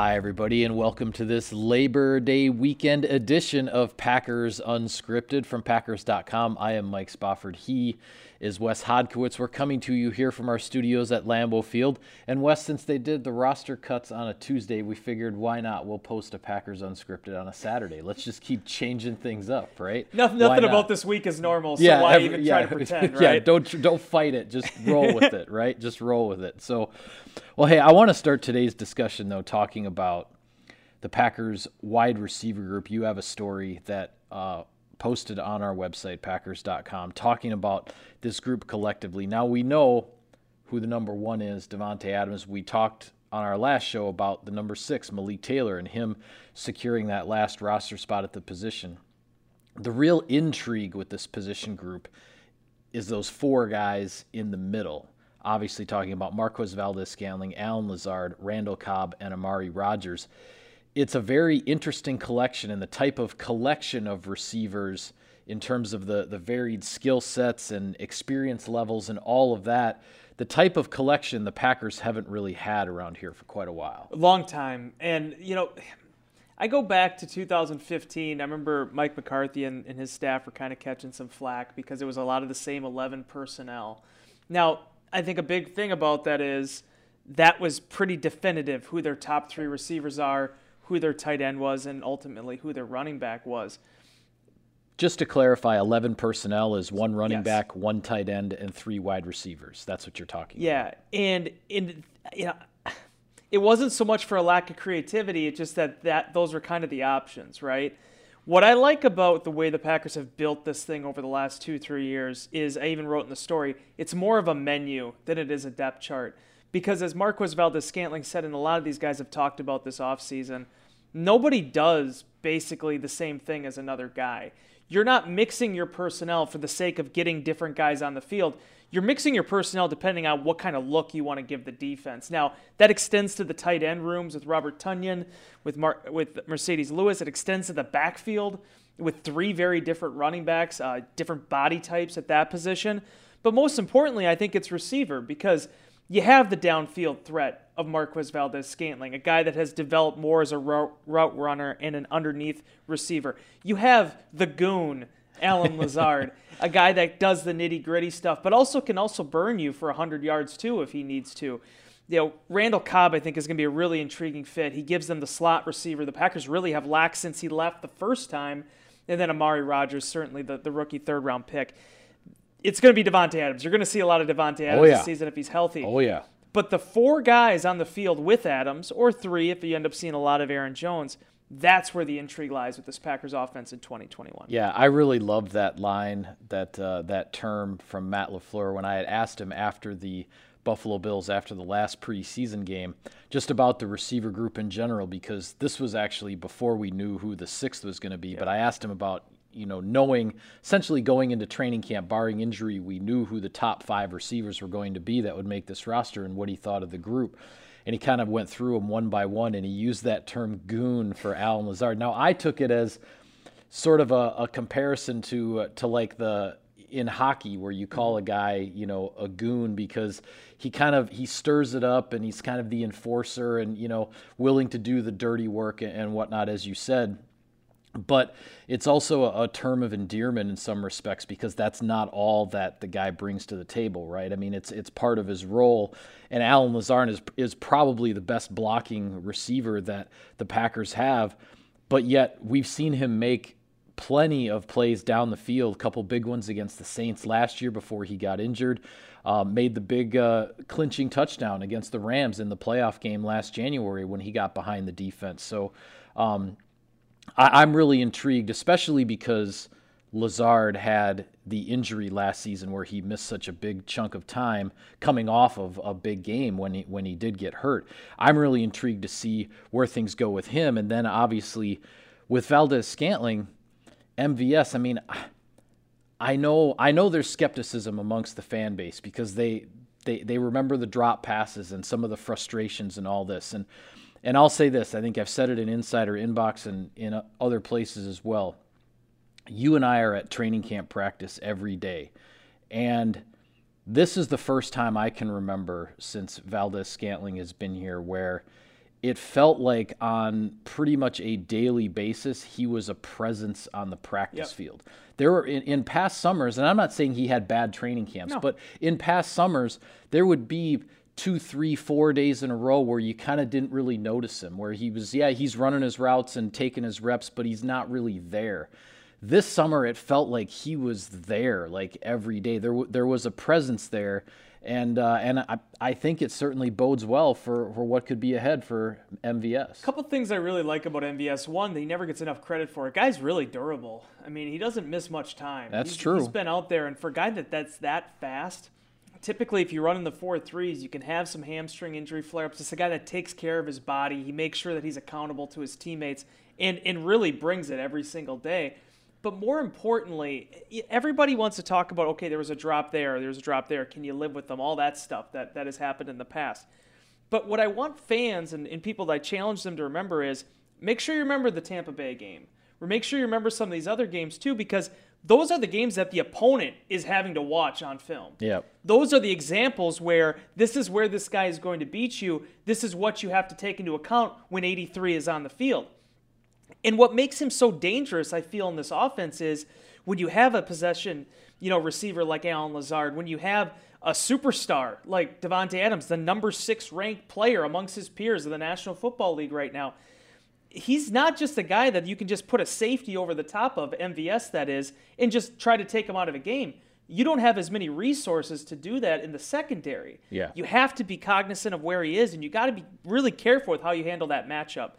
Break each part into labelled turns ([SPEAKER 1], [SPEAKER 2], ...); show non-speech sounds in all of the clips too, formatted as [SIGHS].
[SPEAKER 1] Hi, everybody, and welcome to this Labor Day weekend edition of Packers Unscripted from Packers.com. I am Mike Spofford. He is Wes Hodkiewicz. We're coming to you here from our studios at Lambeau Field. And Wes, since they did the roster cuts on a Tuesday, we figured why not? We'll post a Packers Unscripted on a Saturday. Let's just keep changing things up, right?
[SPEAKER 2] Nothing, nothing about this week is normal, so yeah, why every, even yeah, try to [LAUGHS] pretend, right?
[SPEAKER 1] Yeah, don't don't fight it. Just roll with it, right? Just roll with it. So, well, hey, I want to start today's discussion though talking about the Packers wide receiver group. You have a story that uh, posted on our website, Packers.com, talking about this group collectively. Now we know who the number one is, Davante Adams. We talked on our last show about the number six, Malik Taylor, and him securing that last roster spot at the position. The real intrigue with this position group is those four guys in the middle. Obviously, talking about Marquez Valdes Scantling, Allen Lazard, Randall Cobb, and Amari Rodgers it's a very interesting collection and the type of collection of receivers in terms of the, the varied skill sets and experience levels and all of that. The type of collection the packers haven't really had around here for quite a while.
[SPEAKER 2] A long time. And you know i go back to 2015 i remember mike mccarthy and, and his staff were kind of catching some flack because it was a lot of the same 11 personnel. Now i think a big thing about that is that was pretty definitive who their top three receivers are who their tight end was and ultimately who their running back was.
[SPEAKER 1] Just to clarify, 11 personnel is one running yes. back, one tight end, and three wide receivers. That's what you're talking
[SPEAKER 2] yeah.
[SPEAKER 1] about.
[SPEAKER 2] Yeah. And, and you know, [SIGHS] it wasn't so much for a lack of creativity, it's just that, that those were kind of the options, right? What I like about the way the Packers have built this thing over the last two, three years is I even wrote in the story, it's more of a menu than it is a depth chart. Because as Marquez Valdes Scantling said, and a lot of these guys have talked about this offseason, nobody does basically the same thing as another guy. You're not mixing your personnel for the sake of getting different guys on the field. You're mixing your personnel depending on what kind of look you want to give the defense. Now, that extends to the tight end rooms with Robert Tonyan, with, Mar- with Marcedes Lewis. It extends to the backfield with three very different running backs, uh, different body types at that position. But most importantly, I think it's receiver because – you have the downfield threat of Marquez Valdes Scantling, a guy that has developed more as a route runner and an underneath receiver. You have the goon, Allen [LAUGHS] Lazard, a guy that does the nitty gritty stuff, but also can also burn you for 100 yards too if he needs to. You know, Randall Cobb, I think, is going to be a really intriguing fit. He gives them the slot receiver. The Packers really have lacked since he left the first time. And then Amari Rodgers, certainly the, the rookie third round pick it's going to be Davante Adams. You're going to see a lot of Davante Adams oh, yeah. this season if he's healthy.
[SPEAKER 1] Oh yeah.
[SPEAKER 2] But the four guys on the field with Adams, or three if you end up seeing a lot of Aaron Jones, that's where the intrigue lies with this Packers offense in 2021.
[SPEAKER 1] Yeah, I really loved that line, that uh, that term from Matt LaFleur when I had asked him after the Buffalo Bills after the last preseason game, just about the receiver group in general, because this was actually before we knew who the sixth was going to be. Yeah. But I asked him about you know, knowing essentially going into training camp, barring injury, we knew who the top five receivers were going to be that would make this roster and what he thought of the group. And he kind of went through them one by one, and he used that term goon for Allen Lazard. Now, I took it as sort of a, a comparison to uh, to like the in hockey where you call a guy you know a goon because he kind of he stirs it up and he's kind of the enforcer and you know willing to do the dirty work and whatnot as you said but it's also a, a, term of endearment in some respects because that's not all that the guy brings to the table, right? I mean, it's it's part of his role. And Allen Lazard is is probably the best blocking receiver that the Packers have, but yet we've seen him make plenty of plays down the field. A couple big ones against the Saints last year before he got injured. Um, made the big uh, clinching touchdown against the Rams in the playoff game last January when he got behind the defense. So. Um, I, am really intrigued, especially because Lazard had the injury last season where he missed such a big chunk of time coming off of a big game when he when he did get hurt. I'm really intrigued to see where things go with him, and then obviously with Valdes Scantling, MVS. I mean, I know I know there's skepticism amongst the fan base because they they they remember the drop passes and some of the frustrations and all this and and I'll say this I think I've said it in Insider Inbox and in other places as well. You and I are at training camp practice every day. And this is the first time I can remember since Valdes Scantling has been here where it felt like on pretty much a daily basis he was a presence on the practice
[SPEAKER 2] Yep.
[SPEAKER 1] field. There were in, in past summers, and I'm not saying he had bad training camps,
[SPEAKER 2] No.
[SPEAKER 1] but in past summers there would be two, three, four days in a row where you kind of didn't really notice him, where he was, yeah, he's running his routes and taking his reps, but he's not really there. This summer, it felt like he was there, like every day. There, there was a presence there, and uh, and I, I think it certainly bodes well for, for what could be ahead for MVS.
[SPEAKER 2] A couple things I really like about MVS. One, that he never gets enough credit for it. Guy's really durable. I mean, he doesn't miss much time.
[SPEAKER 1] That's
[SPEAKER 2] He's-
[SPEAKER 1] true.
[SPEAKER 2] He's been out there, and for a guy that that's that fast, typically if you run in the four threes, you can have some hamstring injury flare-ups. It's a guy that takes care of his body. He makes sure that he's accountable to his teammates, and and really brings it every single day. But more importantly, everybody wants to talk about okay, there was a drop there, there was a drop there. Can you live with them? All that stuff that that has happened in the past. But what I want fans and, and people that I challenge them to remember is make sure you remember the Tampa Bay game. Or make sure you remember some of these other games too, because those are the games that the opponent is having to watch on film.
[SPEAKER 1] Yeah.
[SPEAKER 2] Those are the examples where this is where this guy is going to beat you. This is what you have to take into account when 83 is on the field. And what makes him so dangerous, I feel, in this offense is when you have a possession, you know, receiver like Allen Lazard, when you have a superstar like Davante Adams, the number six ranked player amongst his peers in the National Football League right now, he's not just a guy that you can just put a safety over the top of, MVS that is, and just try to take him out of a game. You don't have as many resources to do that in the secondary.
[SPEAKER 1] Yeah.
[SPEAKER 2] You have to be cognizant of where he is, and you got to be really careful with how you handle that matchup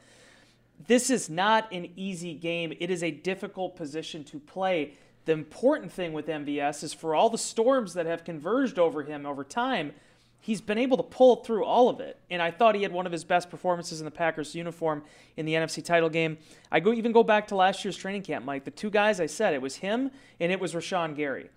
[SPEAKER 2] this is not an easy game. It is a difficult position to play. The important thing with MVS is for all the storms that have converged over him over time, he's been able to pull through all of it. And I thought he had one of his best performances in the Packers uniform in the NFC title game. I go even go back to last year's training camp, Mike. The two guys I said, it was him and it was Rashan Gary.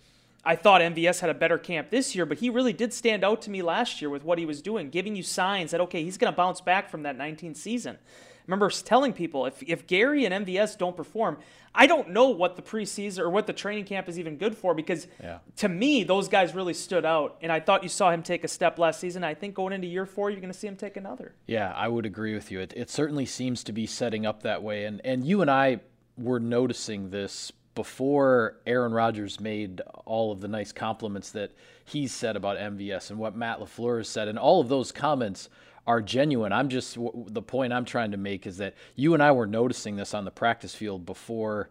[SPEAKER 2] I thought MVS had a better camp this year, but he really did stand out to me last year with what he was doing, giving you signs that, okay, he's going to bounce back from that 19 season. I remember telling people if, if Gary and MVS don't perform, I don't know what the preseason or what the training camp is even good for because
[SPEAKER 1] Yeah.
[SPEAKER 2] to me, those guys really stood out. And I thought you saw him take a step last season. I think going into year four, you're going to see him take another.
[SPEAKER 1] Yeah, I would agree with you. It, it certainly seems to be setting up that way. And, and you and I were noticing this before Aaron Rodgers made all of the nice compliments that he's said about MVS and what Matt LaFleur has said. And all of those comments are genuine. I'm just, the point I'm trying to make is that you and I were noticing this on the practice field before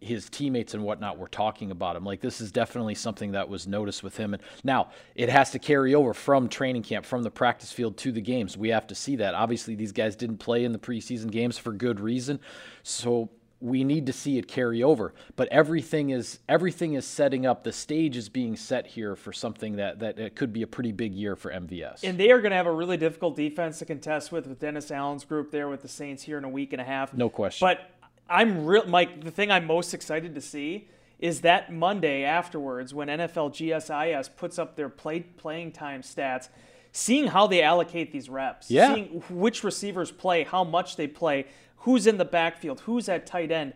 [SPEAKER 1] his teammates and whatnot were talking about him. Like this is definitely something that was noticed with him. And now it has to carry over from training camp, from the practice field to the games. We have to see that. Obviously, these guys didn't play in the preseason games for good reason. So we need to see it carry over. But everything is everything is setting up. The stage is being set here for something that that it could be a pretty big year for MVS.
[SPEAKER 2] And they are going to have a really difficult defense to contest with with Dennis Allen's group there with the Saints here in a week and a half.
[SPEAKER 1] No question.
[SPEAKER 2] But I'm real, Mike. The thing I'm most excited to see is that Monday afterwards when NFL GSIS puts up their play playing time stats, seeing how they allocate these reps,
[SPEAKER 1] Yeah.
[SPEAKER 2] seeing which receivers play, how much they play, who's in the backfield, who's at tight end.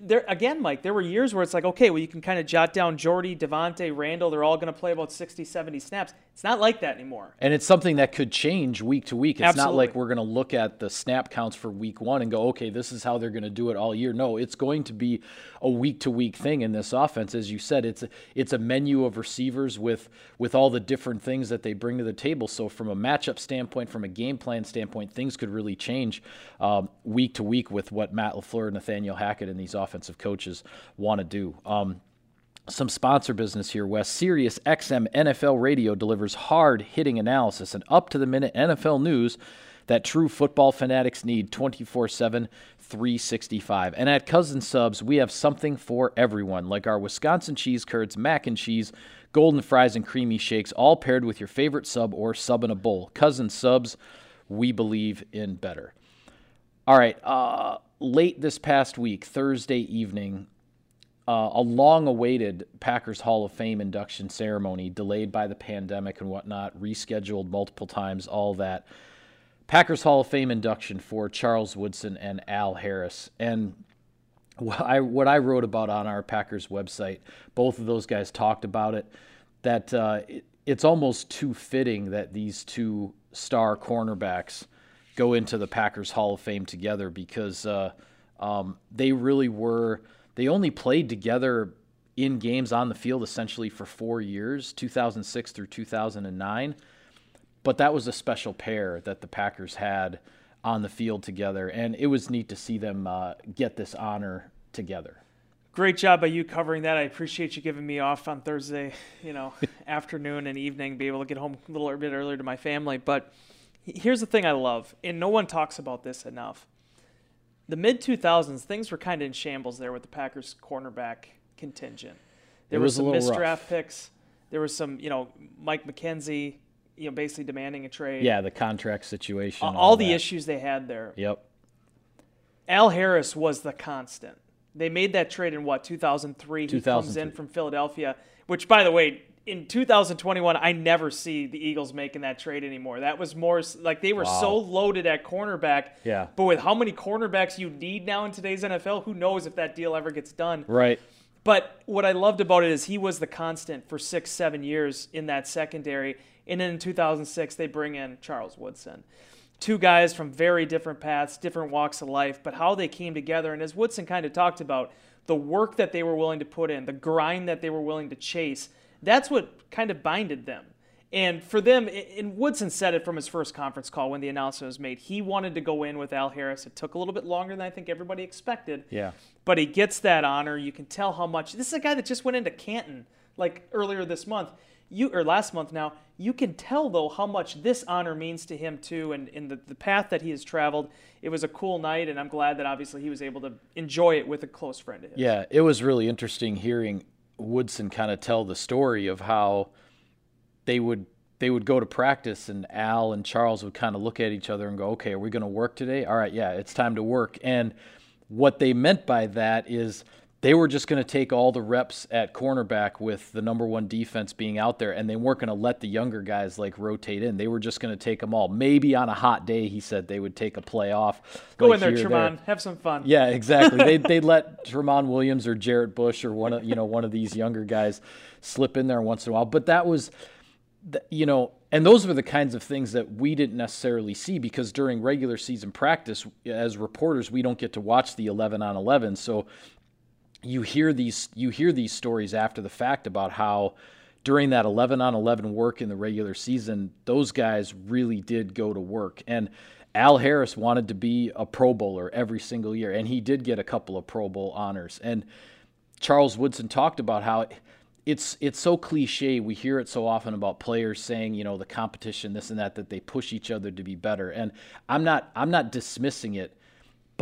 [SPEAKER 2] There again, Mike, there were years where it's like, okay, well, you can kind of jot down Jordy, Davante, Randall, they're all going to play about 60, 70 snaps. It's not like that anymore.
[SPEAKER 1] And it's something that could change week to week. It's not like we're going to look at the snap counts for week one and go, okay, this is how they're going to do it all year. No, it's going to be a week to week thing in this offense. As you said, it's a, it's a menu of receivers with with all the different things that they bring to the table. So from a matchup standpoint, from a game plan standpoint, things could really change um, week to week with what Matt Lafleur, Nathaniel Hackett, and these offensive coaches want to do. Um, some sponsor business here, Wes. Sirius XM NFL Radio delivers hard hitting analysis and up to the minute NFL news that true football fanatics need 24 7, 365. And at Cousin Subs, we have something for everyone, like our Wisconsin cheese curds, mac and cheese, golden fries, and creamy shakes, all paired with your favorite sub or sub in a bowl. Cousin Subs, we believe in better. All right. Uh, late this past week, Thursday evening, uh, a long awaited Packers Hall of Fame induction ceremony, delayed by the pandemic and whatnot, rescheduled multiple times, all that. Packers Hall of Fame induction for Charles Woodson and Al Harris. And what I, what I wrote about on our Packers website, both of those guys talked about it, that uh, it, it's almost too fitting that these two star cornerbacks go into the Packers Hall of Fame together because uh, um, they really were. They only played together in games on the field essentially for four years, 2006 through 2009. But that was a special pair that the Packers had on the field together, and it was neat to see them uh, get this honor together.
[SPEAKER 2] Great job by you covering that. I appreciate you giving me off on Thursday, you know, [LAUGHS] afternoon and evening, be able to get home a little bit earlier to my family. But here's the thing I love, and no one talks about this enough. The mid 2000s, things were kind of in shambles there with the Packers cornerback contingent. There was some missed
[SPEAKER 1] rough.
[SPEAKER 2] draft picks. There was some, you know, Mike McKenzie, you know, basically demanding a trade.
[SPEAKER 1] Yeah, the contract situation.
[SPEAKER 2] all,
[SPEAKER 1] all
[SPEAKER 2] the
[SPEAKER 1] that.
[SPEAKER 2] issues they had there.
[SPEAKER 1] Yep.
[SPEAKER 2] Al Harris was the constant. They made that trade in what 2003. He comes in from Philadelphia, which, by the way, in 2021, I never see the Eagles making that trade anymore. That was more like they were so loaded at cornerback.
[SPEAKER 1] Yeah.
[SPEAKER 2] But with how many cornerbacks you need now in today's NFL, who knows if that deal ever gets done?
[SPEAKER 1] Right.
[SPEAKER 2] But what I loved about it is he was the constant for six, seven years in that secondary. And then in 2006, they bring in Charles Woodson. Two guys from very different paths, different walks of life, but how they came together. And as Woodson kind of talked about, the work that they were willing to put in, the grind that they were willing to chase, that's what kind of binded them. And for them, and Woodson said it from his first conference call when the announcement was made. He wanted to go in with Al Harris. It took a little bit longer than I think everybody expected
[SPEAKER 1] Yeah.
[SPEAKER 2] but he gets that honor. You can tell how much. This is a guy that just went into Canton like earlier this month. You or last month now. You can tell though how much this honor means to him too, and in the, the path that he has traveled. It was a cool night, and I'm glad that obviously he was able to enjoy it with a close friend of his.
[SPEAKER 1] Yeah, it was really interesting hearing Woodson kind of tell the story of how they would they would go to practice and Al and Charles would kind of look at each other and go, "Okay, are we going to work today? All right, yeah, it's time to work." And what they meant by that is they were just going to take all the reps at cornerback with the number one defense being out there, and they weren't going to let the younger guys like rotate in. They were just going to take them all. Maybe on a hot day, he said they would take a play off.
[SPEAKER 2] Go
[SPEAKER 1] like
[SPEAKER 2] in there, Tramon. Have some fun.
[SPEAKER 1] yeah, exactly. they [LAUGHS] they let Tramon Williams or Jarrett Bush or one of you know one of these younger guys slip in there once in a while. But that was, you know, and those were the kinds of things that we didn't necessarily see because during regular season practice, as reporters, we don't get to watch the eleven on eleven. So you hear these you hear these stories after the fact about how during that 11 on 11 work in the regular season those guys really did go to work. And Al Harris wanted to be a pro bowler every single year and he did get a couple of pro bowl honors. And Charles Woodson talked about how it's it's so cliche we hear it so often about players saying you know the competition this and that that they push each other to be better. And I'm not I'm not dismissing it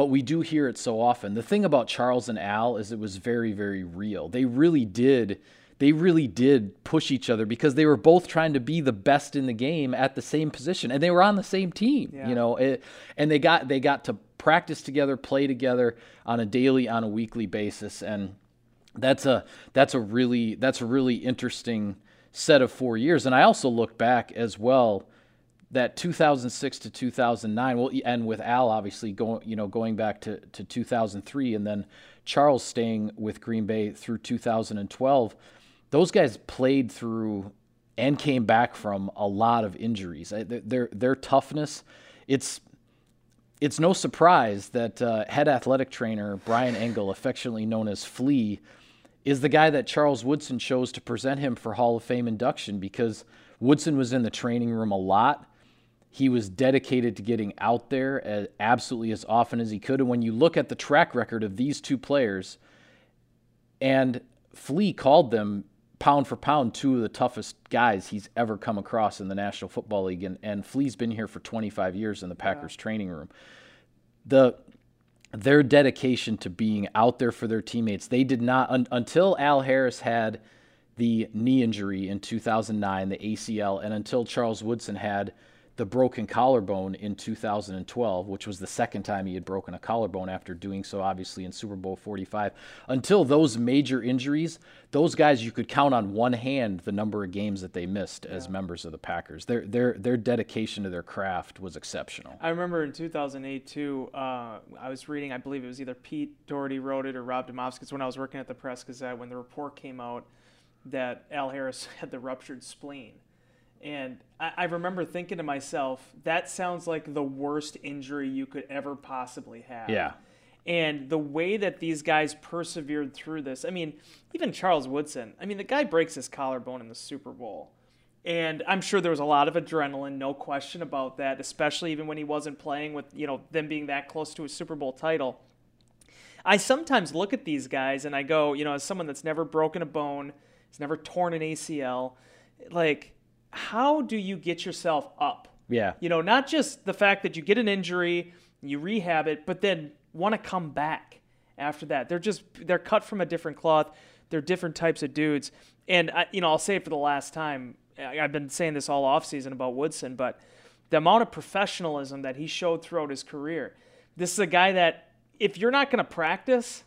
[SPEAKER 1] but we do hear it so often. The thing about Charles and Al is it was very, very real. They really did. They really did push each other because they were both trying to be the best in the game at the same position, and they were on the same team.
[SPEAKER 2] Yeah.
[SPEAKER 1] You know, it, and they got they got to practice together, play together on a daily, on a weekly basis, and that's a that's a really that's a really interesting set of four years. And I also look back as well that 2006 to 2009 well and with al obviously going you know going back to, to 2003 and then charles staying with green bay through 2012 those guys played through and came back from a lot of injuries. Their their, their toughness it's it's no surprise that uh, head athletic trainer bryan engel affectionately known as flea is the guy that charles woodson chose to present him for hall of fame induction because woodson was in the training room a lot he was dedicated to getting out there as, absolutely as often as he could. And when you look at the track record of these two players, and Flea called them pound for pound two of the toughest guys he's ever come across in the National Football League. And, and Flea's been here for 25 years in the Packers training room. The their dedication to being out there for their teammates, they did not un, until Al Harris had the knee injury in 2009, the ACL, and until Charles Woodson had the broken collarbone in 2012, which was the second time he had broken a collarbone after doing so, obviously, in Super Bowl 45. Until those major injuries, those guys, you could count on one hand the number of games that they missed as members of the Packers. Their, their, their dedication to their craft was exceptional.
[SPEAKER 2] I remember in 2008 too. Uh, I was reading, I believe it was either Pete Dougherty wrote it or Rob Demovsky. when I was working at the Press Gazette when the report came out that Al Harris [LAUGHS] had the ruptured spleen, And I, I remember thinking to myself, that sounds like the worst injury you could ever possibly have.
[SPEAKER 1] Yeah.
[SPEAKER 2] And the way that these guys persevered through this, I mean, even Charles Woodson, I mean, the guy breaks his collarbone in the Super Bowl. And I'm sure there was a lot of adrenaline, no question about that, especially even when he wasn't playing with, you know, them being that close to a Super Bowl title. I sometimes look at these guys and I go, you know, as someone that's never broken a bone, has never torn an ACL, like, how do you get yourself up?
[SPEAKER 1] Yeah.
[SPEAKER 2] You know, not just the fact that you get an injury, you rehab it, but then want to come back after that. They're just they're cut from a different cloth. They're different types of dudes. And I, you know, I'll say it for the last time. I've been saying this all offseason about Woodson, but the amount of professionalism that he showed throughout his career. This is a guy that if you're not going to practice,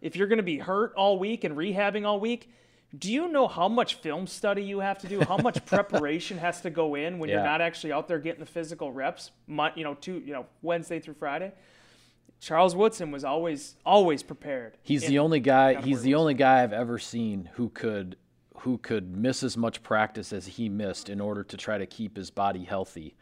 [SPEAKER 2] if you're going to be hurt all week and rehabbing all week, do you know how much film study you have to do? How much [LAUGHS] preparation has to go in when
[SPEAKER 1] Yeah.
[SPEAKER 2] you're not actually out there getting the physical reps? You know, two, you know, Wednesday through Friday. Charles Woodson was always always prepared.
[SPEAKER 1] He's the only guy. He's the only guy I've ever seen who could who could miss as much practice as he missed in order to try to keep his body healthy,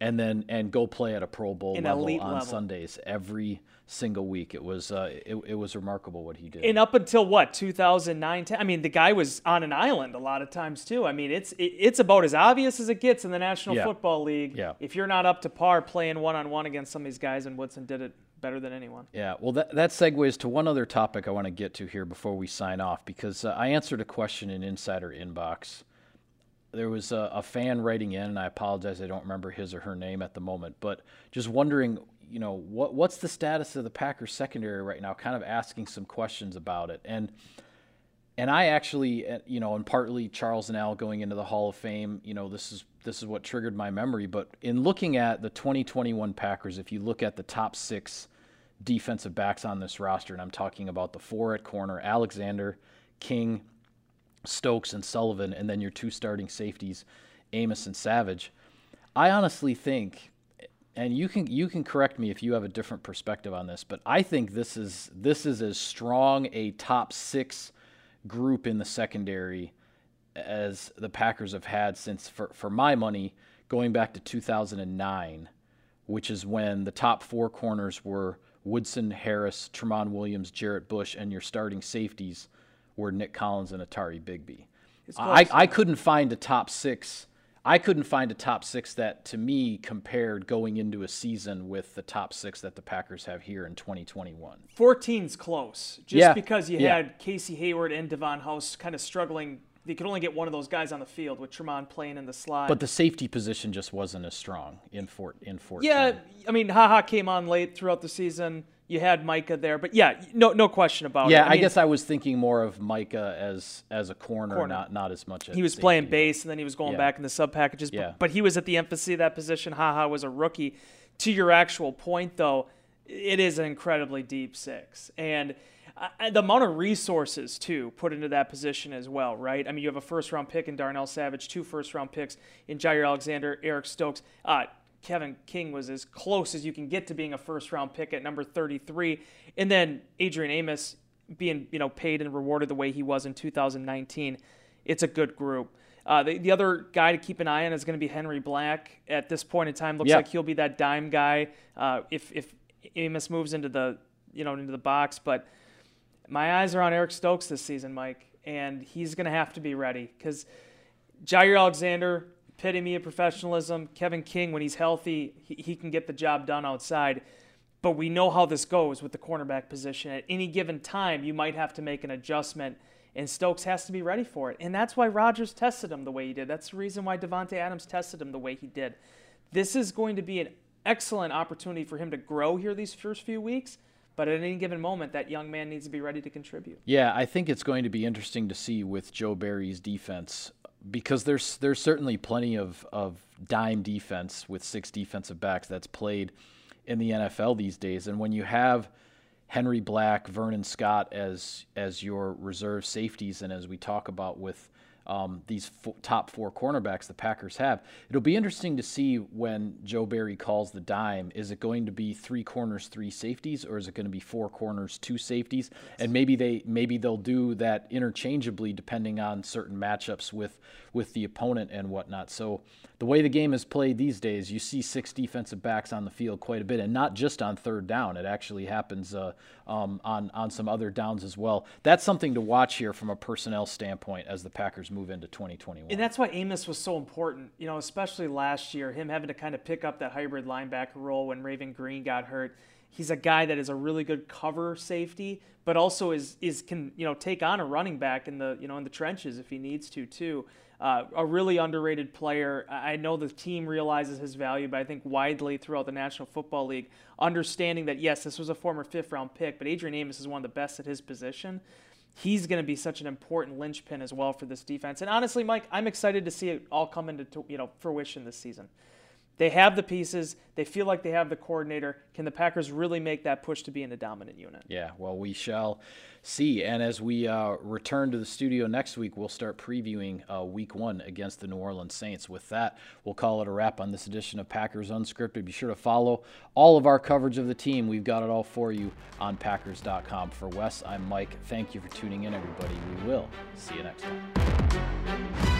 [SPEAKER 1] and then and go play at a Pro Bowl
[SPEAKER 2] An
[SPEAKER 1] level on
[SPEAKER 2] level.
[SPEAKER 1] Sundays every single week. It was uh, it, it was remarkable what he did.
[SPEAKER 2] And up until what 2009, 10, I mean, the guy was on an island a lot of times too. I mean, it's it, it's about as obvious as it gets in the National
[SPEAKER 1] Yeah.
[SPEAKER 2] Football League.
[SPEAKER 1] Yeah.
[SPEAKER 2] If you're not up to par playing one on one against some of these guys, and Woodson did it better than anyone.
[SPEAKER 1] Yeah, well, that, that segues to one other topic I want to get to here before we sign off because uh, I answered a question in Insider Inbox. There was a, a fan writing in, and I apologize, I don't remember his or her name at the moment, but just wondering, you know, what what's the status of the Packers secondary right now? Kind of asking some questions about it, and and I actually, uh, you know, and partly Charles and Al going into the Hall of Fame, you know, this is this is what triggered my memory. But in looking at the 2021 Packers, if you look at the top six defensive backs on this roster, and I'm talking about the four at corner: Alexander, King, Stokes, and Sullivan, and then your two starting safeties, Amos and Savage. I honestly think, and you can you can correct me if you have a different perspective on this, but I think this is this is as strong a top six group in the secondary as the Packers have had since, for, for my money, going back to 2009, which is when the top four corners were Woodson, Harris, Tramon Williams, Jarrett Bush, and your starting safeties were Nick Collins and Atari Bigby. I. I couldn't find a top six. I couldn't find a top six that, to me, compared going into a season with the top six that the Packers have here in 2021.
[SPEAKER 2] 14's close, just
[SPEAKER 1] Yeah,
[SPEAKER 2] because you
[SPEAKER 1] yeah.
[SPEAKER 2] had Casey Hayward and Davon House kind of struggling. They could only get one of those guys on the field with Tramon playing in the slot.
[SPEAKER 1] But the safety position just wasn't as strong in Fort in 14.
[SPEAKER 2] yeah, I mean, Ha Ha came on late throughout the season. You had Micah there, but yeah, no, no question about
[SPEAKER 1] Yeah,
[SPEAKER 2] it.
[SPEAKER 1] Yeah, I,
[SPEAKER 2] mean,
[SPEAKER 1] guess I was thinking more of Micah as as a corner,
[SPEAKER 2] Corner.
[SPEAKER 1] not not as much. As
[SPEAKER 2] he was
[SPEAKER 1] safety.
[SPEAKER 2] playing base and then he was going
[SPEAKER 1] Yeah.
[SPEAKER 2] back in the sub packages.
[SPEAKER 1] Yeah.
[SPEAKER 2] But, but he was at the emphasis of that position. Ha Ha was a rookie. To your actual point, though, it is an incredibly deep six. And uh, the amount of resources, too, put into that position as well, right? I mean, you have a first round pick in Darnell Savage, two first round picks in Jaire Alexander, Eric Stokes. Uh, Kevin King was as close as you can get to being a first round pick at number 33. And then Adrian Amos being, you know, paid and rewarded the way he was in 2019. It's a good group. Uh, the, the other guy to keep an eye on is going to be Henry Black. At this point in time, looks
[SPEAKER 1] Yeah.
[SPEAKER 2] like he'll be that dime guy uh, if if Amos moves into the you know into the box. But my eyes are on Eric Stokes this season, Mike, and he's going to have to be ready because Jaire Alexander, epitome of professionalism. Kevin King, when he's healthy, he, he can get the job done outside. But we know how this goes with the cornerback position. At any given time, you might have to make an adjustment, and Stokes has to be ready for it. And that's why Rodgers tested him the way he did. That's the reason why Davante Adams tested him the way he did. This is going to be an excellent opportunity for him to grow here these first few weeks. But at any given moment, that young man needs to be ready to contribute.
[SPEAKER 1] Yeah, I think it's going to be interesting to see with Joe Barry's defense because there's there's certainly plenty of, of dime defense with six defensive backs that's played in the NFL these days. And when you have Henry Black, Vernon Scott as as your reserve safeties, and as we talk about with um, these top four cornerbacks the Packers have. It'll be interesting to see when Joe Barry calls the dime. Is it going to be three corners, three safeties, or is it going to be four corners, two safeties? And maybe they maybe they'll do that interchangeably depending on certain matchups with with the opponent and whatnot. So the way the game is played these days, you see six defensive backs on the field quite a bit, and not just on third down. It actually happens uh, um, on on some other downs as well. That's something to watch here from a personnel standpoint as the Packers move into 2021.
[SPEAKER 2] And that's why Amos was so important, you know, especially last year, him having to kind of pick up that hybrid linebacker role when Raven Greene got hurt. He's a guy that is a really good cover safety, but also is is can you know take on a running back in the you know in the trenches if he needs to too. Uh, a really underrated player. I know the team realizes his value, but I think widely throughout the National Football League, understanding that yes, this was a former fifth round pick, but Adrian Amos is one of the best at his position. He's going to be such an important linchpin as well for this defense. And honestly, Mike, I'm excited to see it all come into you know fruition this season. They have the pieces. They feel like they have the coordinator. Can the Packers really make that push to be in a dominant unit?
[SPEAKER 1] Yeah, well, we shall see. And as we uh, return to the studio next week, we'll start previewing uh, week one against the New Orleans Saints. With that, we'll call it a wrap on this edition of Packers Unscripted. Be sure to follow all of our coverage of the team. We've got it all for you on Packers.com. For Wes, I'm Mike. Thank you for tuning in, everybody. We will see you next time.